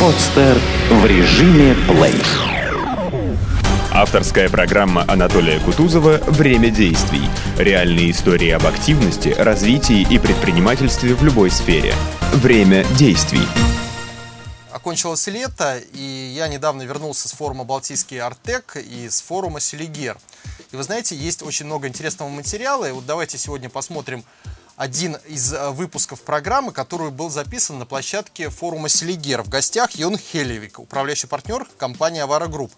Podster в режиме play. Авторская программа Анатолия Кутузова «Время действий». Реальные истории об активности, развитии и предпринимательстве в любой сфере. Время действий. Окончилось лето, и я недавно вернулся с форума «Балтийский Артек» и с форума «Селигер». И вы знаете, есть очень много интересного материала, и вот давайте сегодня посмотрим один из э, выпусков программы, который был записан на площадке форума Селигер. В гостях Йон Хеллевиг, управляющий партнер компании Awara Group.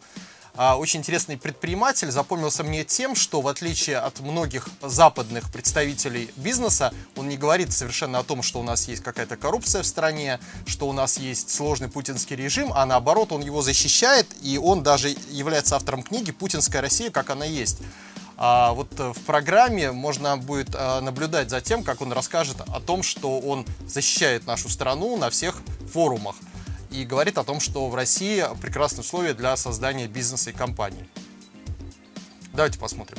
А, очень интересный предприниматель запомнился мне тем, что в отличие от многих западных представителей бизнеса, он не говорит совершенно о том, что у нас есть какая-то коррупция в стране, что у нас есть сложный путинский режим, а наоборот, он его защищает, и он даже является автором книги «Путинская Россия, как она есть». А вот э, в программе можно будет э, наблюдать за тем, как он расскажет о том, что он защищает нашу страну на всех форумах и говорит о том, что в России прекрасные условия для создания бизнеса и компаний. Давайте посмотрим.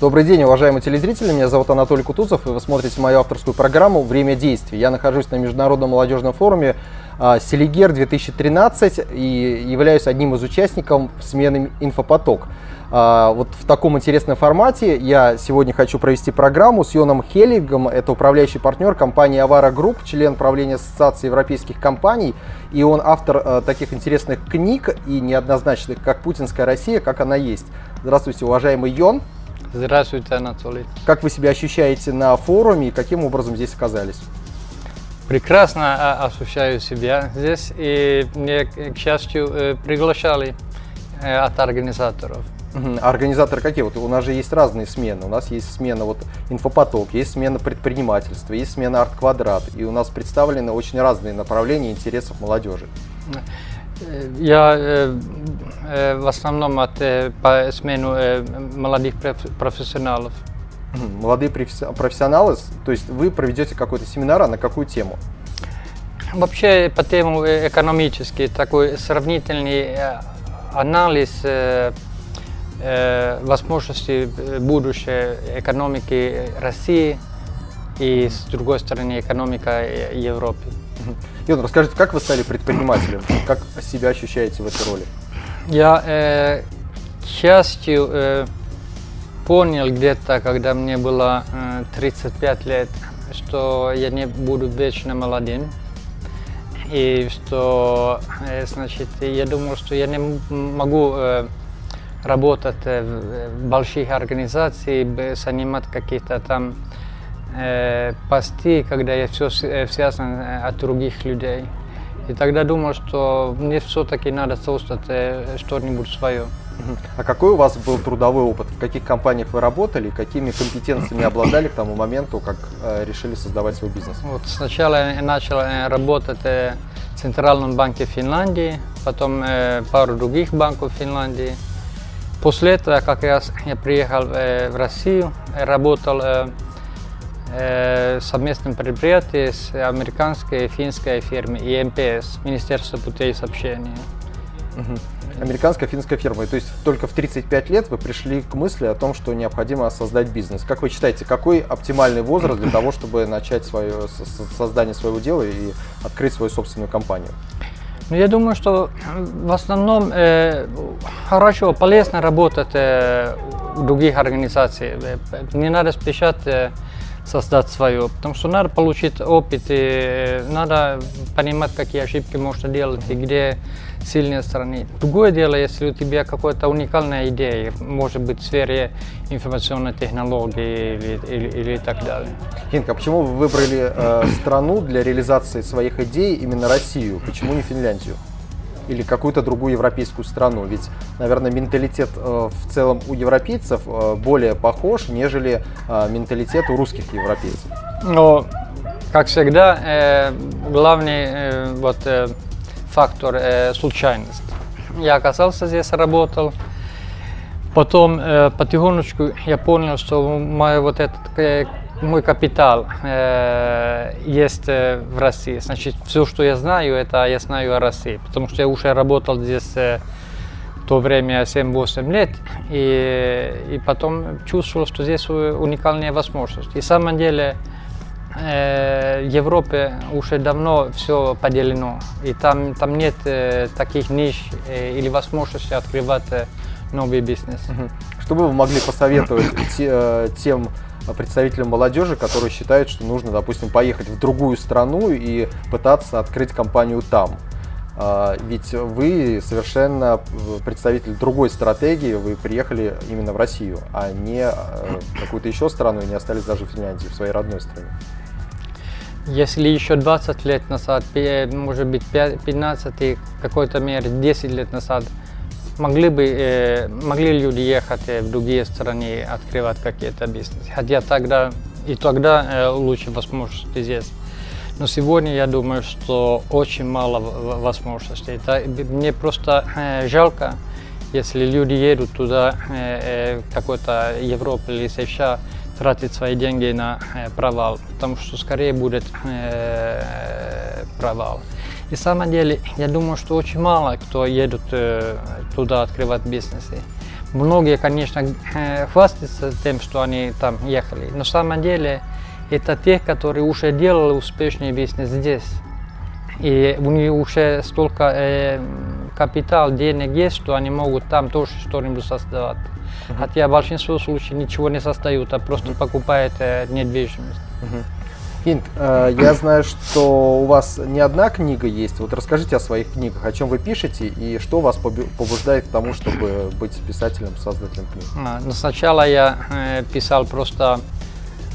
Добрый день, уважаемые телезрители. Меня зовут Анатолий Кутузов, и вы смотрите мою авторскую программу «Время действий». Я нахожусь на Международном молодежном форуме «Селигер 2013» и являюсь одним из участников смены «Инфопоток». А, вот в таком интересном формате я сегодня хочу провести программу с Йоном Хеллевигом. Это управляющий партнер компании Awara Group, член правления Ассоциации европейских компаний. И он автор э, таких интересных книг и неоднозначных, как «Путинская Россия», как она есть. Здравствуйте, уважаемый Йон. Здравствуйте, Анатолий. Как вы себя ощущаете на форуме и каким образом здесь оказались? Прекрасно а, ощущаю себя здесь, и мне, к счастью, э, приглашали э, от организаторов. Организаторы какие? Вот у нас же есть разные смены. У нас есть смена вот инфопоток, есть смена предпринимательства, есть смена арт-квадрат. И у нас представлены очень разные направления интересов молодежи. Я э, э, в основном от, э, по смену молодых профессионалов. Молодые профессионалы, то есть вы проведете какой-то семинар, а на какую тему? Вообще по тему э, экономический, такой сравнительный э, анализ э, возможности э, будущей экономики России и, с другой стороны, экономика Европы. Йон, расскажите, как вы стали предпринимателем? Как себя ощущаете в этой роли? Я, э, к счастью, э, понял где-то, когда мне было э, 35 лет, что я не буду вечно молодым. И что, э, значит, я думал, что я не могу э, работать в больших организациях, занимать какие-то там э, посты, когда я все связан от других людей. И тогда думал, что мне все-таки надо создать что-нибудь свое. А какой у вас был трудовой опыт? В каких компаниях вы работали? Какими компетенциями обладали к тому моменту, как э, решили создавать свой бизнес? Вот сначала я начал работать в Центральном банке Финляндии, потом э, пару других банков Финляндии. После этого, как раз я приехал э, в Россию, работал э, э, совместном предприятии с американской и финской фирмой ИМПС, Министерство путей сообщения. Угу. Американская финская фирма. То есть только в 35 лет вы пришли к мысли о том, что необходимо создать бизнес. Как вы считаете, какой оптимальный возраст для того, чтобы начать свое создание своего дела и открыть свою собственную компанию? Ну, я думаю, что в основном э, хорошо, полезно работать э, в других организациях. Не надо спешать э, создать свое, потому что надо получить опыт, и э, надо понимать, какие ошибки можно делать и где сильные стороны. Другое дело, если у тебя какая-то уникальная идея, может быть в сфере информационной технологии или, или, или так далее. А почему вы выбрали э, страну для реализации своих идей именно Россию? Почему не Финляндию? или какую-то другую европейскую страну. Ведь, наверное, менталитет э, в целом у европейцев э, более похож, нежели э, менталитет у русских европейцев. Но, как всегда, э, главный э, вот, э, фактор э, случайность. Я оказался здесь, работал. Потом э, потихонечку я понял, что мой вот этот э, мой капитал э, есть э, в России. Значит, все, что я знаю, это я знаю о России, потому что я уже работал здесь э, в то время 7-8 лет, и, и потом чувствовал, что здесь уникальная возможность. И на самом деле э, в Европе уже давно все поделено, и там, там нет э, таких ниш э, или возможности открывать э, новый бизнес. Что бы вы могли посоветовать те- э, тем представителям молодежи, которые считают, что нужно, допустим, поехать в другую страну и пытаться открыть компанию там? А, Ведь вы совершенно э, представитель другой стратегии, вы приехали именно в Россию, а не э, в какую-то еще страну и не остались даже в Финляндии, в своей родной стране. Если еще 20 лет назад, может быть 5 15 и какой-то мере 10 лет назад, могли бы э, могли люди ехать э, в другие страны, открывать какие-то бизнесы. Хотя тогда и тогда э, лучше возможности здесь. Но сегодня я думаю, что очень мало возможностей. Это, мне просто жалко, если люди едут туда, э, какой-то Европу или США, тратить свои деньги на э, провал, потому что скорее будет э, провал. И на самом деле, я думаю, что очень мало кто едут э, туда открывать бизнесы. Многие, конечно, хвастаются тем, что они там ехали, но на самом деле это те, которые уже делали успешный бизнес здесь. И у них уже столько э, капитал, денег есть, что они могут там тоже что-нибудь создавать. Хотя в большинстве случаев ничего не создают, а просто покупают э, недвижимость. Хинт, э, я знаю, что у вас не одна книга есть. Вот расскажите о своих книгах, о чем вы пишете и что вас побу- побуждает к тому, чтобы быть писателем, создателем книг. А, Но сначала я э, писал просто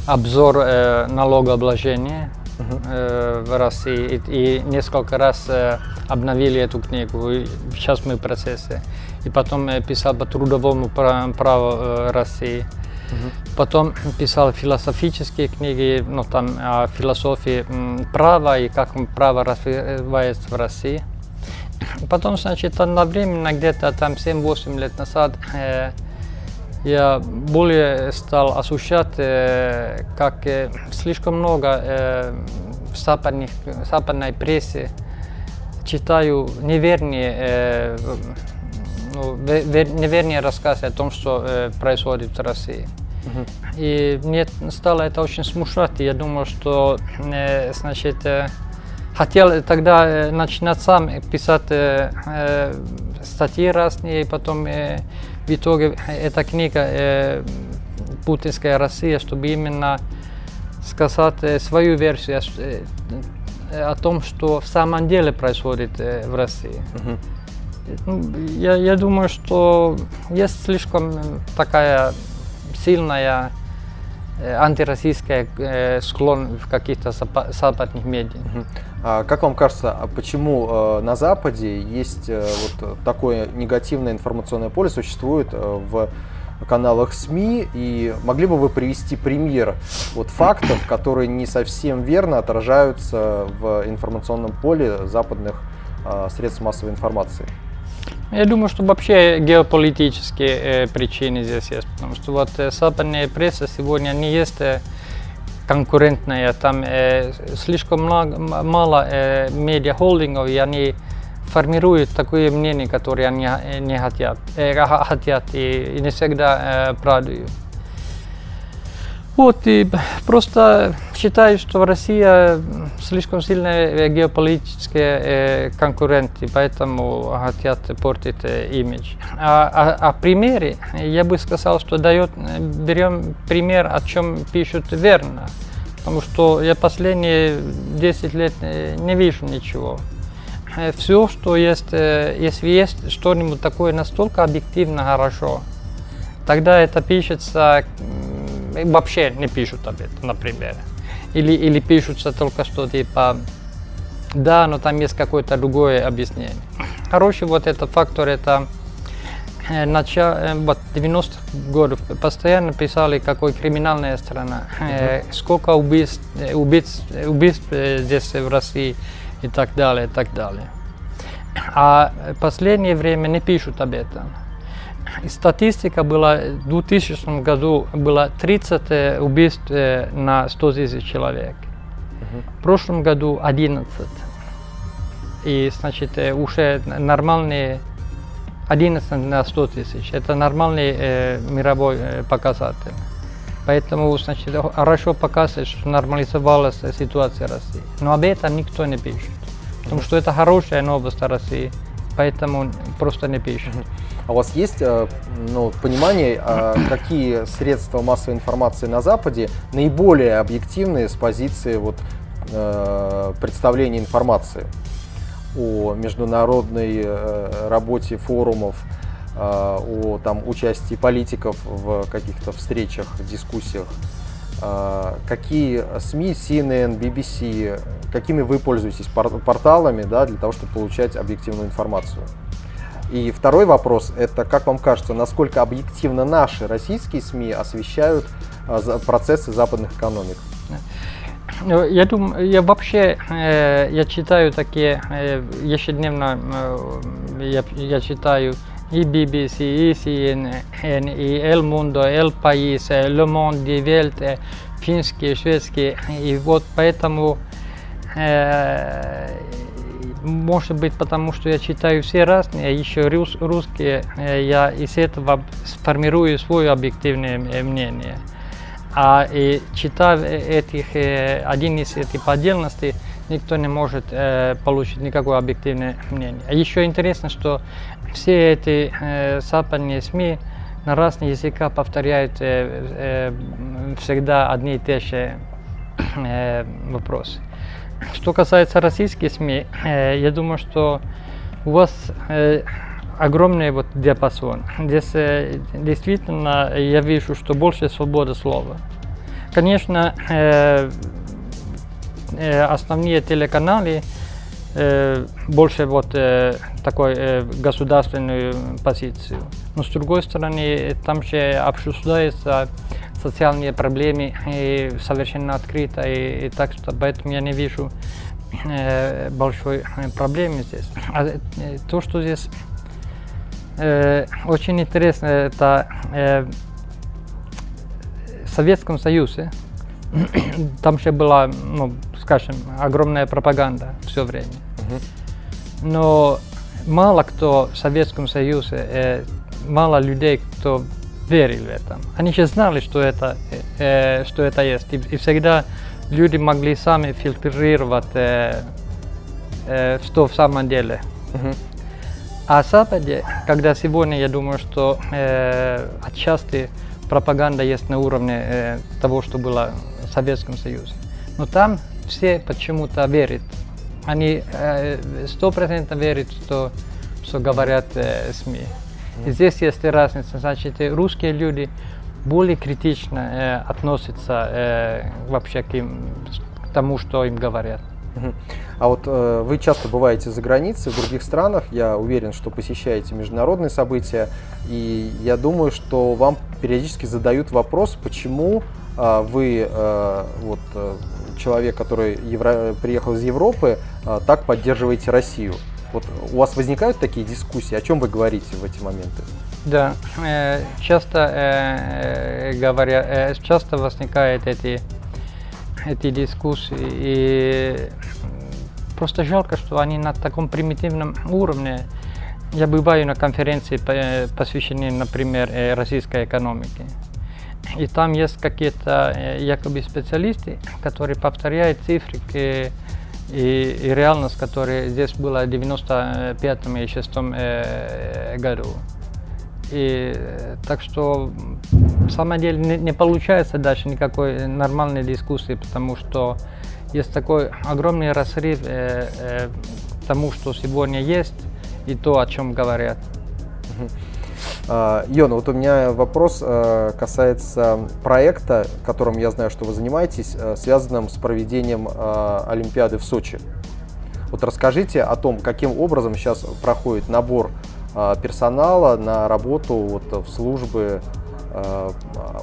обзор э, налогообложения в России и, и несколько раз э, обновили эту книгу. И сейчас мы в процессе. И потом э, писал по трудовому пра- праву э, России. Потом писал философические книги, ну там о философии права и как право развивается в России. Потом, значит, одновременно, где-то там 7-8 лет назад, э, я более стал ощущать, э, как э, слишком много э, в западных, западной прессе читаю неверные, э, ну, ве- ве- неверные рассказы о том, что э, происходит в России. И мне стало это очень смущать. Я думал, что э, значит, э, хотел тогда э, начинать сам писать э, э, статьи разные, и потом э, в итоге эта книга э, «Путинская Россия», чтобы именно сказать э, свою версию э, э, о том, что в самом деле происходит э, в России. Ну, Я, я думаю, что есть слишком э, такая сильная э, антироссийская э, склон в каких-то запа- западных медиа. А как вам кажется, а почему э, на Западе есть вот такое негативное информационное поле, существует в каналах СМИ, и могли бы вы привести пример вот фактов, которые не совсем верно отражаются в информационном поле западных средств массовой информации? Я думаю, что вообще геополитические э, причины здесь есть, потому что вот э, западная пресса сегодня не есть э, конкурентная, там э, слишком много, мало э, медиахолдингов, и они формируют такое мнение, которое они э, не хотят, э, хотят и, и не всегда э, правду. Вот, и просто считаю, что Россия слишком сильные геополитические э, конкуренты, поэтому хотят портить э, имидж. А, а, а примере, я бы сказал, что дает, берем пример, о чем пишут верно. Потому что я последние 10 лет э, не вижу ничего. Все, что есть, если есть что-нибудь такое настолько объективно хорошо, тогда это пишется, вообще не пишут об этом, например. Или, или пишутся только что типа, да, но там есть какое-то другое объяснение. Хороший вот этот фактор, это э, начало, э, вот 90-х годов постоянно писали, какой криминальная страна, э, сколько убийств, убийств, убийств здесь в России и так далее, и так далее. А в последнее время не пишут об этом. И статистика была в 2000 году было 30 э, убийств на 100 тысяч человек. В прошлом году 11. И значит э, уже нормальные 11 на 100 тысяч. Это нормальный э, мировой э, показатель. Поэтому, значит, хорошо показывает, что нормализовалась ситуация в России. Но об этом никто не пишет. Потому что это хорошая новость о России. Поэтому просто не пишут. А у вас есть э, ну, понимание, а какие средства массовой информации на Западе наиболее объективные с позиции вот, э, представления информации о международной э, работе форумов, о там, участии политиков в каких-то встречах, дискуссиях? Какие СМИ, CNN, BBC, какими вы пользуетесь порталами да, для того, чтобы получать объективную информацию? И второй вопрос, это как вам кажется, насколько объективно наши российские СМИ освещают а, процессы западных экономик? Ну, я думаю, я вообще э, я читаю такие э, ежедневно, э, я, я читаю и BBC, и CNN, и El Mundo, El País, Le Monde, Die Welt, финские, шведские, и вот поэтому э, может быть, потому что я читаю все разные, еще рус, русские, э, я из этого сформирую свое объективное мнение. А и читав этих, э, один из этих отдельностей, никто не может э, получить никакое объективное мнение. А еще интересно, что все эти э, западные СМИ на разные языка повторяют э, э, всегда одни и те же э, вопросы. Что касается российских СМИ, э, я думаю, что у вас э, огромный вот диапазон. Здесь э, действительно я вижу, что больше свободы слова. Конечно, основные телеканалы больше вот такой государственную позицию. Но с другой стороны, там же обсуждается социальные проблемы и совершенно открыто, и, и так что поэтому я не вижу э, большой э, проблемы здесь. А э, то, что здесь э, очень интересно, это э, в Советском Союзе там же была, ну, скажем, огромная пропаганда все время. Но мало кто в Советском Союзе, э, мало людей, кто верили в это. Они же знали, что это, э, что это есть. И, и всегда люди могли сами фильтрировать, э, э, что в самом деле. Uh-huh. А Западе, когда сегодня, я думаю, что э, отчасти пропаганда есть на уровне э, того, что было в Советском Союзе. Но там все почему-то верят. Они э, сто процентов верят, что, что говорят э, СМИ. И здесь есть разница. Значит, русские люди более критично э, относятся э, вообще к, им, к тому, что им говорят. А вот э, вы часто бываете за границей, в других странах, я уверен, что посещаете международные события, и я думаю, что вам периодически задают вопрос, почему э, вы, э, вот, э, человек, который евро... приехал из Европы, э, так поддерживаете Россию. Вот у вас возникают такие дискуссии? О чем вы говорите в эти моменты? Да, э, часто э, говоря, э, часто возникают эти эти дискуссии и просто жалко, что они на таком примитивном уровне. Я бываю на конференции, посвященной, например, российской экономике. И там есть какие-то якобы специалисты, которые повторяют цифры, и, и реальность, которая здесь была в 95 и 6 э, году. И так что в самом деле не, не получается даже никакой нормальной дискуссии, потому что есть такой огромный разрыв э, э, тому, что сегодня есть, и то, о чем говорят. А, Йон, вот у меня вопрос э, касается проекта, которым я знаю, что вы занимаетесь, э, связанным с проведением Олимпиады в Сочи. Вот расскажите о том, каким образом сейчас проходит набор персонала на работу вот, в службы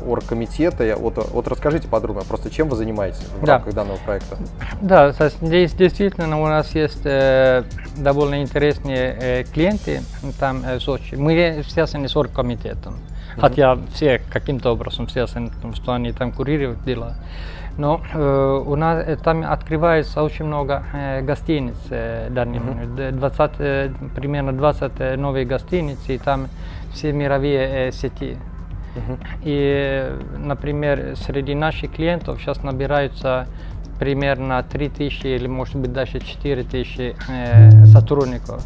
оргкомитета. Вот, вот расскажите подробно, просто чем вы занимаетесь в да. рамках данного проекта? Да, здесь действительно у нас есть э, довольно интересные э, клиенты там э, в Сочи. Мы связаны с оргкомитетом, mm-hmm. хотя все каким-то образом связаны, потому что они там курируют дела. Но э, у нас э, там открывается очень много э, гостиниц э, данный mm-hmm. 20, э, примерно 20 э, новые гостиницы, и там все мировые э, сети. И, например, среди наших клиентов сейчас набираются примерно 3000 или может быть даже 4000 э, сотрудников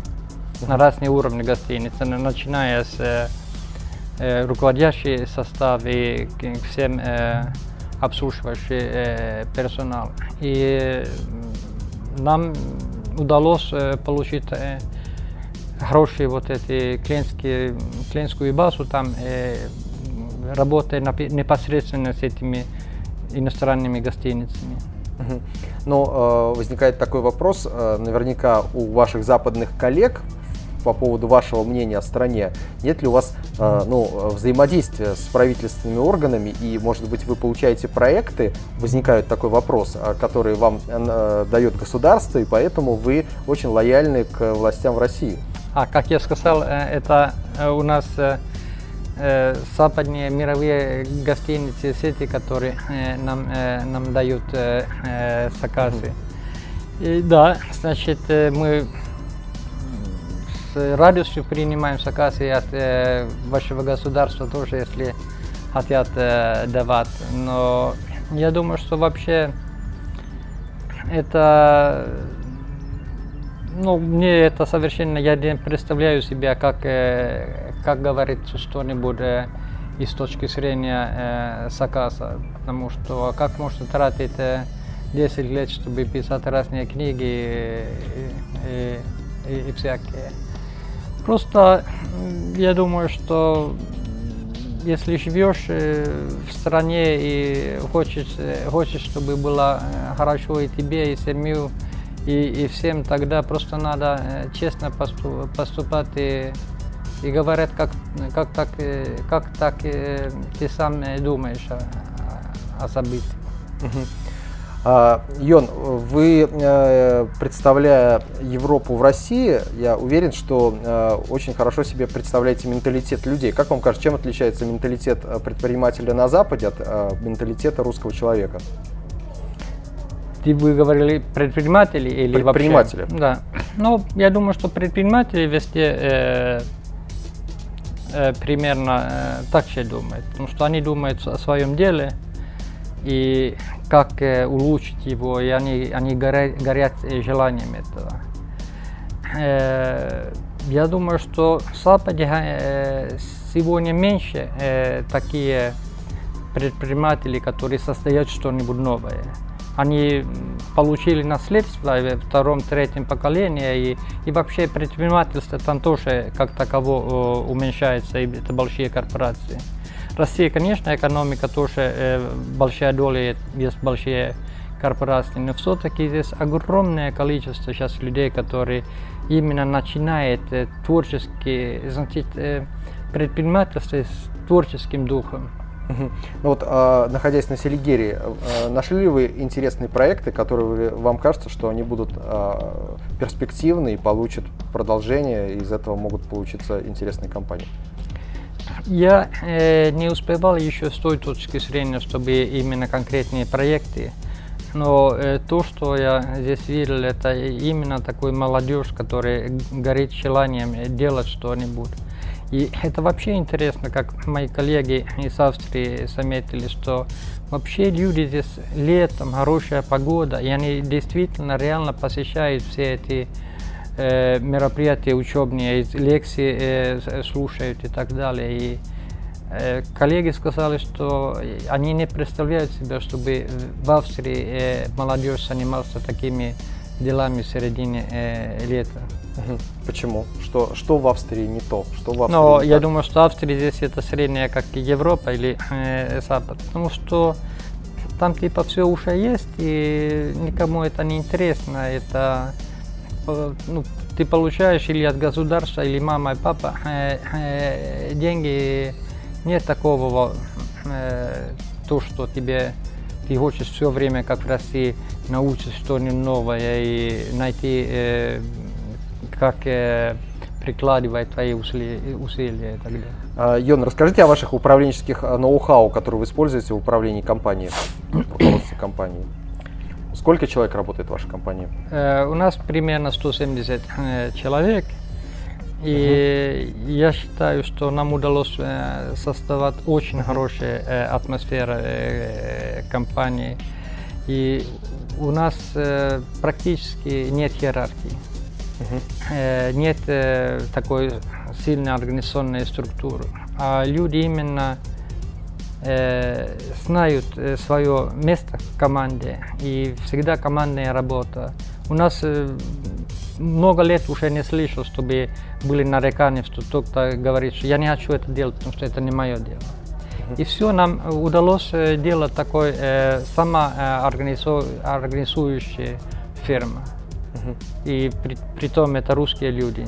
на разные уровни гостиницы, начиная с э, э, руководящий состав и всем э, обслуживающий э, персонал. И нам удалось э, получить э, хорошие вот эти клиентские, клиентскую базу там, э, работая непосредственно с этими иностранными гостиницами. Но э, возникает такой вопрос, э, наверняка у ваших западных коллег по поводу вашего мнения о стране. Нет ли у вас э, ну, взаимодействия с правительственными органами и, может быть, вы получаете проекты, возникает такой вопрос, который вам дает государство, и поэтому вы очень лояльны к властям в России? А, как я сказал, это у нас западные мировые гостиницы сети, которые э, нам, э, нам дают э, э, заказы. И, да, значит, э, мы с радостью принимаем заказы от э, вашего государства тоже, если хотят э, давать. Но я думаю, что вообще это ну, мне это совершенно, я не представляю себя, как, э, как говорить что-нибудь э, из точки зрения э, заказа, потому что как можно тратить э, 10 лет, чтобы писать разные книги и, и, и, и всякие. Просто я думаю, что если живешь э, в стране и хочешь, э, хочешь, чтобы было э, хорошо и тебе, и семью, и, и всем, тогда просто надо честно поступать и, и говорить, как, как, так, как так ты сам думаешь о, о событиях. А, Йон, вы, э, представляя Европу в России, я уверен, что э, очень хорошо себе представляете менталитет людей. Как вам кажется, чем отличается менталитет э, предпринимателя на Западе от менталитета русского человека? Ты вы говорили предприниматели или предприниматели? Вообще? Да. Ну, я думаю, что предприниматели везде э, э, примерно э, так же думают, потому что они думают о своем деле, и как э, улучшить его, и они, они горят, горят желанием этого. Э, я думаю, что в Западе э, сегодня меньше э, такие предприниматели, которые создают что-нибудь новое. Они получили наследство в втором, третьем поколении, и, и вообще предпринимательство там тоже как таково уменьшается, и это большие корпорации. Россия, конечно, экономика тоже э, большая доля, есть большие корпорации, но все-таки здесь огромное количество сейчас людей, которые именно начинают э, творчески, значит, э, предпринимательство с творческим духом. Ну вот, э, находясь на Селигере, э, нашли ли вы интересные проекты, которые вам кажется, что они будут э, перспективны и получат продолжение, и из этого могут получиться интересные компании? Я э, не успевал еще с той точки зрения, чтобы именно конкретные проекты. Но э, то, что я здесь видел, это именно такой молодежь, которая горит желанием делать что-нибудь. И это вообще интересно, как мои коллеги из Австрии заметили, что вообще люди здесь летом, хорошая погода, и они действительно реально посещают все эти э, мероприятия учебные, лекции э, слушают и так далее. И э, коллеги сказали, что они не представляют себя, чтобы в Австрии э, молодежь занималась такими делами в середине э, лета. Почему? Что, что в Австрии не то? Что в Австрии Но я так? думаю, что Австрия здесь это средняя, как и Европа или э, Запад. Потому что там типа все уже есть, и никому это не интересно. Это ну, ты получаешь или от государства, или мама и папа э, э, деньги, нет такого, э, то, что тебе ты хочешь все время, как в России, научиться что-нибудь новое и найти, э, как э, прикладывать твои усилия, усилия и так далее. А, Йон, расскажите о ваших управленческих ноу-хау, которые вы используете в управлении компанией, в руководстве компании. Сколько человек работает в вашей компании? Э, у нас примерно 170 э, человек. И я считаю, что нам удалось э, создавать очень хорошую э, атмосферу э, компании. И у нас э, практически нет иерархии. Э, нет э, такой сильной организационной структуры. А люди именно э, знают э, свое место в команде и всегда командная работа. У нас э, много лет уже не слышал, чтобы были нарекания, что кто-то говорит, что я не хочу это делать, потому что это не мое дело. И все нам удалось э, делать такой э, самоорганизующая фирма. И при, при том это русские люди.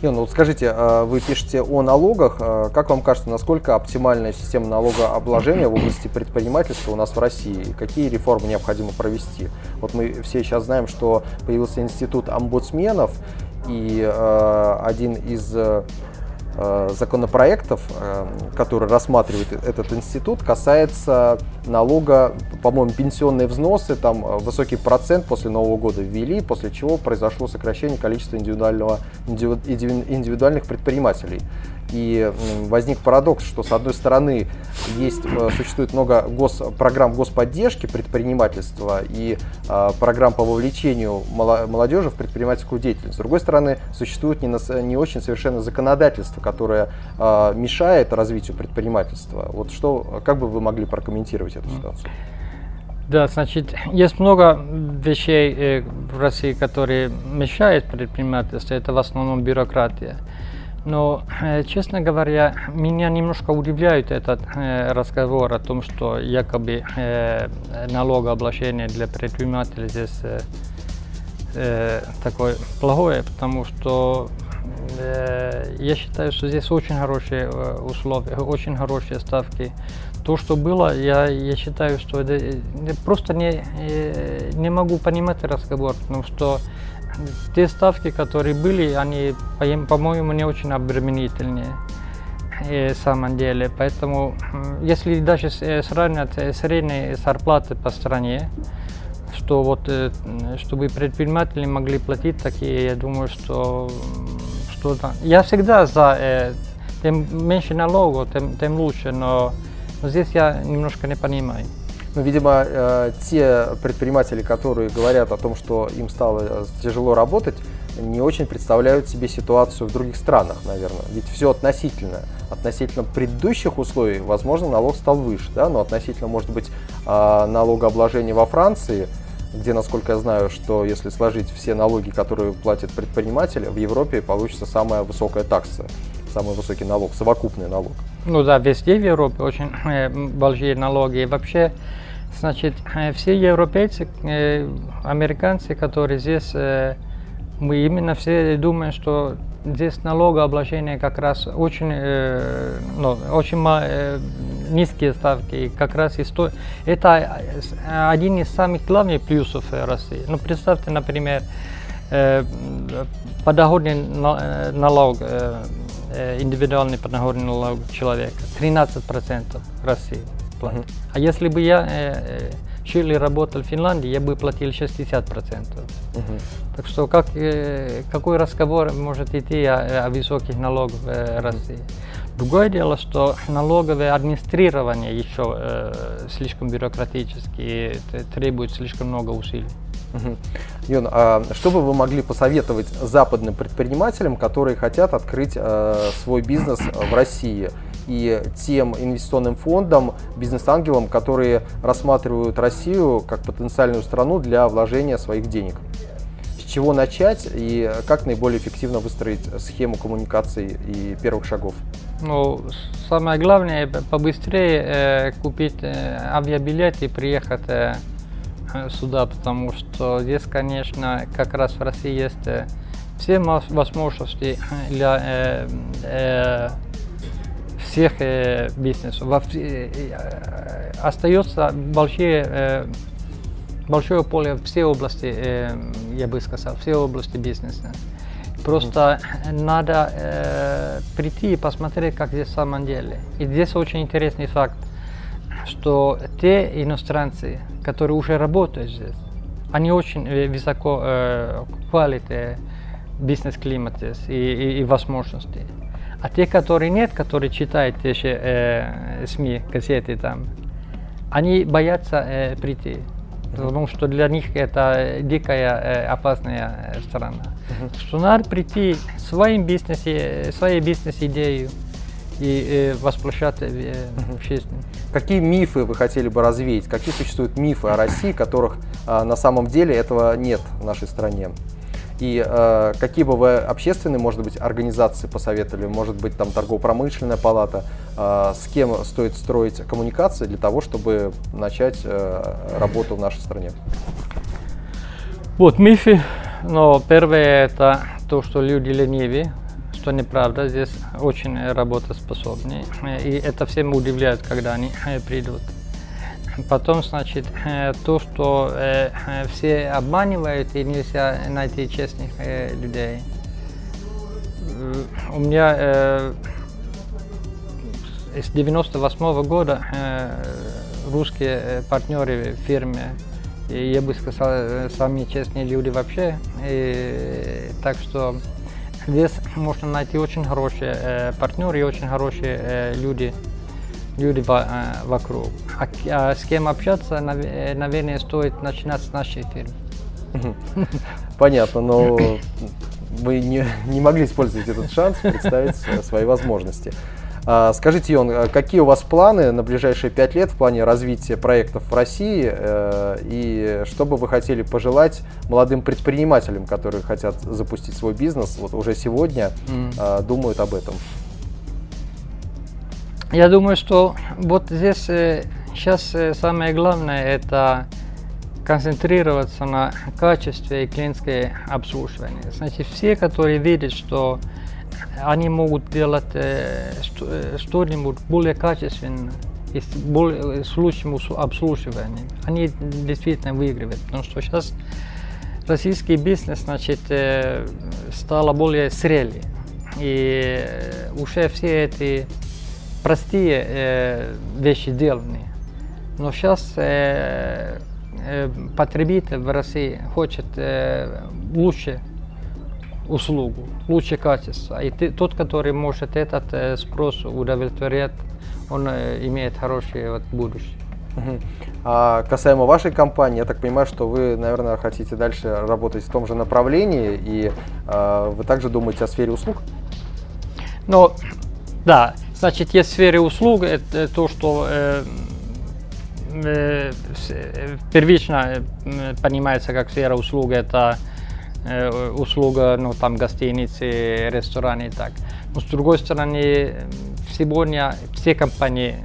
Ион, вот скажите, а вы пишете о налогах. А как вам кажется, насколько оптимальная система налогообложения в области предпринимательства у нас в России? Какие реформы необходимо провести? Вот мы все сейчас знаем, что появился институт омбудсменов, и э, один из Э, законопроектов, э, который рассматривает этот институт, касается налога, по-моему, пенсионные взносы, там э, высокий процент после Нового года ввели, после чего произошло сокращение количества индивидуального, индивидуальных предпринимателей. И возник парадокс, что с одной стороны есть, э, существует много гос, программ господдержки предпринимательства и э, программ по вовлечению молодежи в предпринимательскую деятельность. С другой стороны, существует не, не очень совершенно законодательство, которое э, мешает развитию предпринимательства. Вот что, как бы вы могли прокомментировать эту ситуацию? Да, значит, есть много вещей э, в России, которые мешают предпринимательству. Это в основном бюрократия. Но, э, честно говоря, меня немножко удивляет этот э, разговор о том, что якобы э, налогообложение для предпринимателей здесь такое плохое, потому что я считаю, что здесь очень хорошие условия, очень хорошие ставки. То, что было, я, я считаю, что это, просто не, не могу понимать разговор, потому что те ставки, которые были, они, по-моему, не очень обременительные в самом деле. Поэтому, если даже э, сравнивать э, средние зарплаты по стране, что вот, э, чтобы предприниматели могли платить такие, я думаю, что что-то... Я всегда за, тем меньше налогов, тем, тем лучше, но, но здесь я немножко не понимаю. Ну, видимо, э, те предприниматели, которые говорят о том, что им стало э, тяжело работать, не очень представляют себе ситуацию в других странах, наверное. Ведь все относительно. Относительно предыдущих условий, возможно, налог стал выше, да, но относительно, может быть, э, налогообложения во Франции, где, насколько я знаю, что если сложить все налоги, которые платят предприниматели, в Европе получится самая высокая такса, самый высокий налог, совокупный налог. Ну да, везде в Европе очень большие налоги. И вообще Значит, э, все европейцы, э, американцы, которые здесь, э, мы именно все думаем, что здесь налогообложение как раз очень, ну, очень низкие ставки. И как раз и это один из самых главных плюсов России. Ну, представьте, например, подоходный налог, индивидуальный подоходный налог человека, 13% в России платить. Uh-huh. А если бы я э, жил и работал в Финляндии, я бы платил 60%. Uh-huh. Так что как, э, какой разговор может идти о, о высоких налогах в э, России? Другое дело, что налоговое администрирование еще э, слишком бюрократически требует слишком много усилий. Угу. Юн, а что бы вы могли посоветовать западным предпринимателям, которые хотят открыть э, свой бизнес в России? и тем инвестиционным фондам, бизнес-ангелам, которые рассматривают Россию как потенциальную страну для вложения своих денег. С чего начать и как наиболее эффективно выстроить схему коммуникаций и первых шагов? Ну, самое главное побыстрее э, купить э, авиабилет и приехать э, сюда, потому что здесь, конечно, как раз в России есть э, все возможности для э, э, всех э, бизнесов. Во, э, э, остается большие, э, большое поле в все области, э, я бы сказал, все области бизнеса. Просто mm. надо э, прийти и посмотреть, как здесь в самом деле. И здесь очень интересный факт, что те иностранцы, которые уже работают здесь, они очень э, высоко э, квалите бизнес-климате и, и, и возможности. А те, которые нет, которые читают те же э, СМИ, газеты там, они боятся э, прийти. Потому что для них это дикая э, опасная страна. Uh-huh. Что надо прийти своим бизнесе, своей бизнес-идею и воплощать э, в жизнь. Какие мифы вы хотели бы развеять? Какие существуют мифы о России, которых э, на самом деле этого нет в нашей стране? И э, какие бы вы общественные, может быть, организации посоветовали, может быть, там торгово-промышленная палата, э, с кем стоит строить коммуникации для того, чтобы начать э, работу в нашей стране? Вот мифы, но первое это то, что люди ленивые, что неправда, здесь очень работоспособные, и это всем удивляет, когда они придут. Потом, значит, э, то, что э, э, все обманывают и нельзя найти честных людей. У меня с 98 -го года русские партнеры в фирме, и я бы сказал, самые честные люди вообще. И, так что здесь можно найти очень хорошие партнеры и очень хорошие люди люди э, вокруг. А, а с кем общаться, э, наверное, стоит начинать с нашей фирмы. Понятно, но вы не, не могли использовать этот шанс, представить свои возможности. А, скажите, Йон, а какие у вас планы на ближайшие пять лет в плане развития проектов в России э, и что бы вы хотели пожелать молодым предпринимателям, которые хотят запустить свой бизнес, вот уже сегодня mm. думают об этом? Я думаю, что вот здесь э, сейчас э, самое главное это концентрироваться на качестве и клиентское обслуживание. Значит, все, которые видят, что они могут делать э, что-нибудь более качественно и с, более, с лучшим обслуживанием, они действительно выигрывают. Потому что сейчас российский бизнес значит, стал более зрелый. И уже все эти простые э, вещи деланы. Но сейчас э, э, потребитель в России хочет э, лучше услугу, лучше качество. И ты, тот, который может этот э, спрос удовлетворять, он э, имеет хорошее вот, будущее. А касаемо вашей компании, я так понимаю, что вы, наверное, хотите дальше работать в том же направлении, и э, вы также думаете о сфере услуг? Ну, да, Значит, есть в сфере услуг, это то, что э, э, первично э, понимается как сфера услуг, это э, услуга, ну, там, гостиницы, рестораны и так. Но с другой стороны, сегодня все компании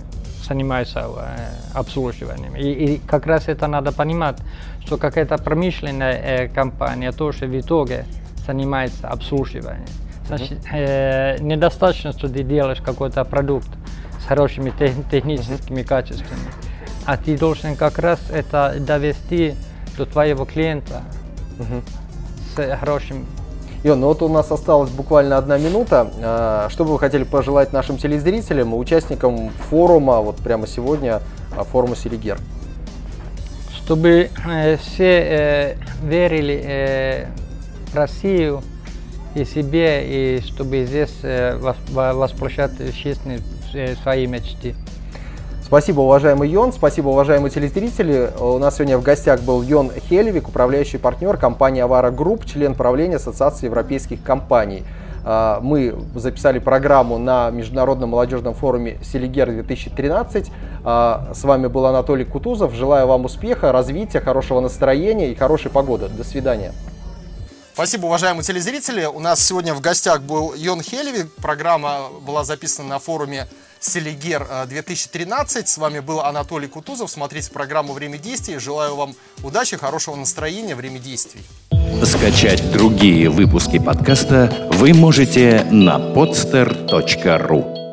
занимаются э, обслуживанием. И, и как раз это надо понимать, что какая-то промышленная э, компания тоже в итоге занимается обслуживанием. Значит, э, недостаточно, что ты делаешь какой-то продукт с хорошими тех, техническими качествами, а ты должен как раз это довести до твоего клиента с хорошим Йон, ну вот у нас осталась буквально одна минута. А, что бы вы хотели пожелать нашим телезрителям и участникам форума, вот прямо сегодня, а, форума Селигер? Чтобы э, все э, верили э, в Россию, и себе, и чтобы здесь э, воплощать э, свои мечты. Спасибо, уважаемый Йон, спасибо, уважаемые телезрители. У нас сегодня в гостях был Йон Хеллевиг, управляющий партнер компании Awara Group, член правления Ассоциации европейских компаний. А, мы записали программу на Международном молодежном форуме Селигер 2013. А, с вами был Анатолий Кутузов. Желаю вам успеха, развития, хорошего настроения и хорошей погоды. До свидания. Спасибо, уважаемые телезрители. У нас сегодня в гостях был Йон Хелеви. Программа была записана на форуме Селигер 2013. Э, С вами был Анатолий Кутузов. Смотрите программу «Время действий». Желаю вам удачи, хорошего настроения, время действий. Скачать другие выпуски подкаста вы можете на podster.ru